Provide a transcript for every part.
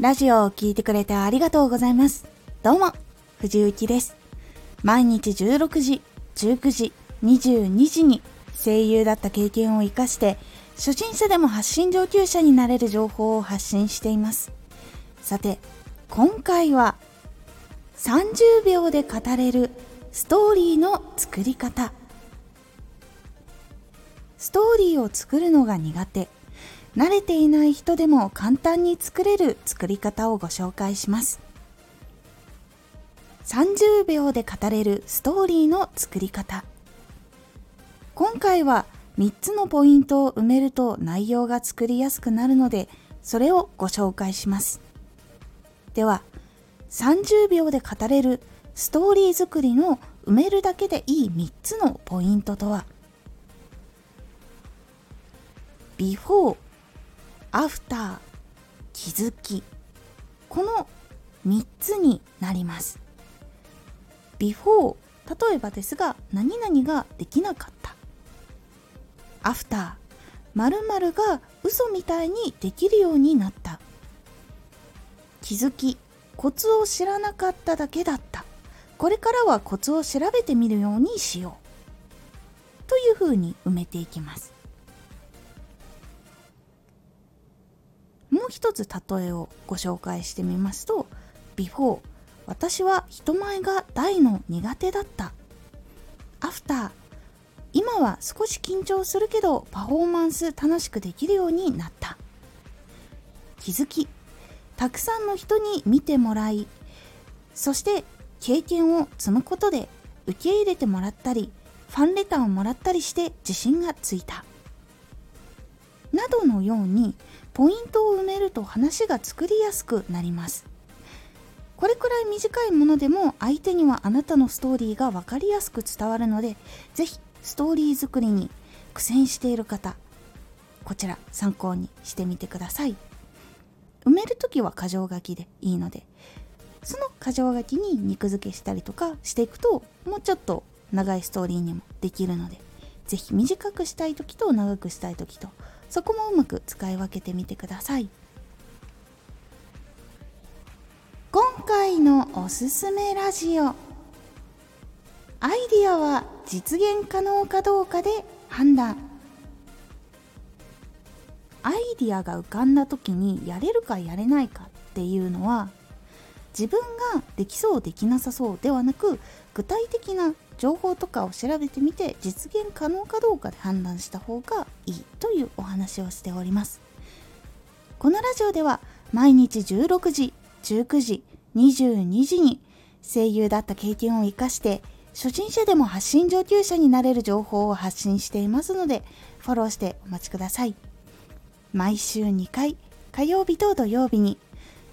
ラジオを聴いてくれてありがとうございます。どうも、藤幸です。毎日16時、19時、22時に声優だった経験を活かして、初心者でも発信上級者になれる情報を発信しています。さて、今回は30秒で語れるストーリーの作り方。ストーリーを作るのが苦手。慣れていない人でも簡単に作れる作り方をご紹介します。30秒で語れるストーリーの作り方。今回は3つのポイントを埋めると内容が作りやすくなるので、それをご紹介します。では、30秒で語れるストーリー作りの埋めるだけでいい3つのポイントとは、ビフォー、アフター、気づき。この3つになります。ビフォー、例えばですが、何々ができなかった。アフター〇〇が嘘みたいにできるようになった気づきコツを知らなかっただけだったこれからはコツを調べてみるようにしようというふうに埋めていきますう一つ例えをご紹介してみますと before 私は人前が大の苦手だった。after 今は少し緊張するけどパフォーマンス楽しくできるようになった。気づきたくさんの人に見てもらいそして経験を積むことで受け入れてもらったりファンレターをもらったりして自信がついた。などのようにポイントを埋めると話が作りやすくなります。これくらい短いものでも相手にはあなたのストーリーが分かりやすく伝わるので是非ストーリー作りに苦戦している方こちら参考にしてみてください。埋める時は箇条書きでいいのでその箇条書きに肉付けしたりとかしていくともうちょっと長いストーリーにもできるので是非短くしたい時と長くしたい時とそこもうまく使い分けてみてください。今回のおすすめラジオ。アイディアは実現可能かどうかで判断。アイディアが浮かんだ時にやれるかやれないかっていうのは自分ができそうできなさそうではなく具体的な情報とかを調べてみて実現可能かどうかで判断した方がいいというお話をしておりますこのラジオでは毎日16時19時22時に声優だった経験を生かして初心者でも発信上級者になれる情報を発信していますので、フォローしてお待ちください。毎週2回、火曜日と土曜日に、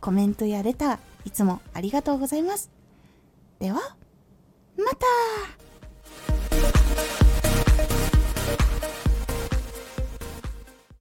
コメントやレター、いつもありがとうございます。では、